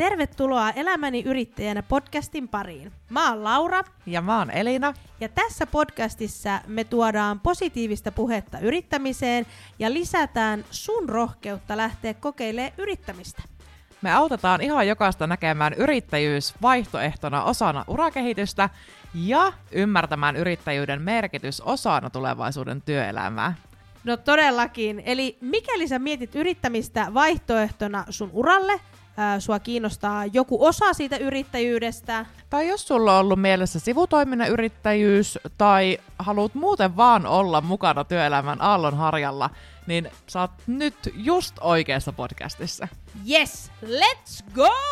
tervetuloa Elämäni yrittäjänä podcastin pariin. Mä oon Laura. Ja mä oon Elina. Ja tässä podcastissa me tuodaan positiivista puhetta yrittämiseen ja lisätään sun rohkeutta lähteä kokeilemaan yrittämistä. Me autetaan ihan jokaista näkemään yrittäjyys vaihtoehtona osana urakehitystä ja ymmärtämään yrittäjyyden merkitys osana tulevaisuuden työelämää. No todellakin. Eli mikäli sä mietit yrittämistä vaihtoehtona sun uralle, ää, sua kiinnostaa joku osa siitä yrittäjyydestä. Tai jos sulla on ollut mielessä sivutoiminen yrittäjyys tai haluat muuten vaan olla mukana työelämän aallonharjalla, niin sä oot nyt just oikeassa podcastissa. Yes, let's go!